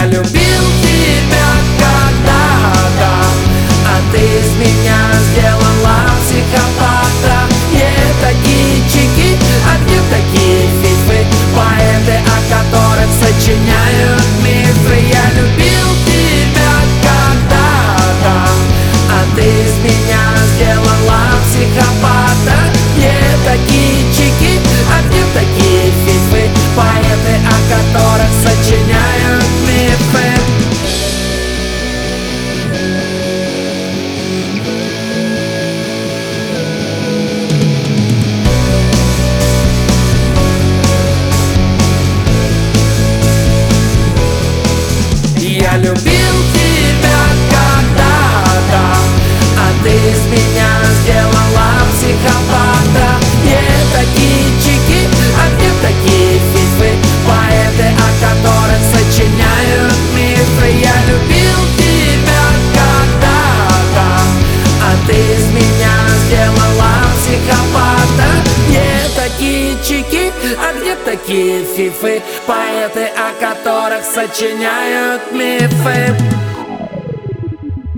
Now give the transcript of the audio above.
galho, biu. Я любил тебя когда-то, а ты из меня сделала психопата. Не такие чики, а где такие фифы, поэты, о которых сочиняют мифы. Я любил тебя когда-то, а ты из меня сделала психопата. такие фифы. Поэты, о которых сочиняют мифы.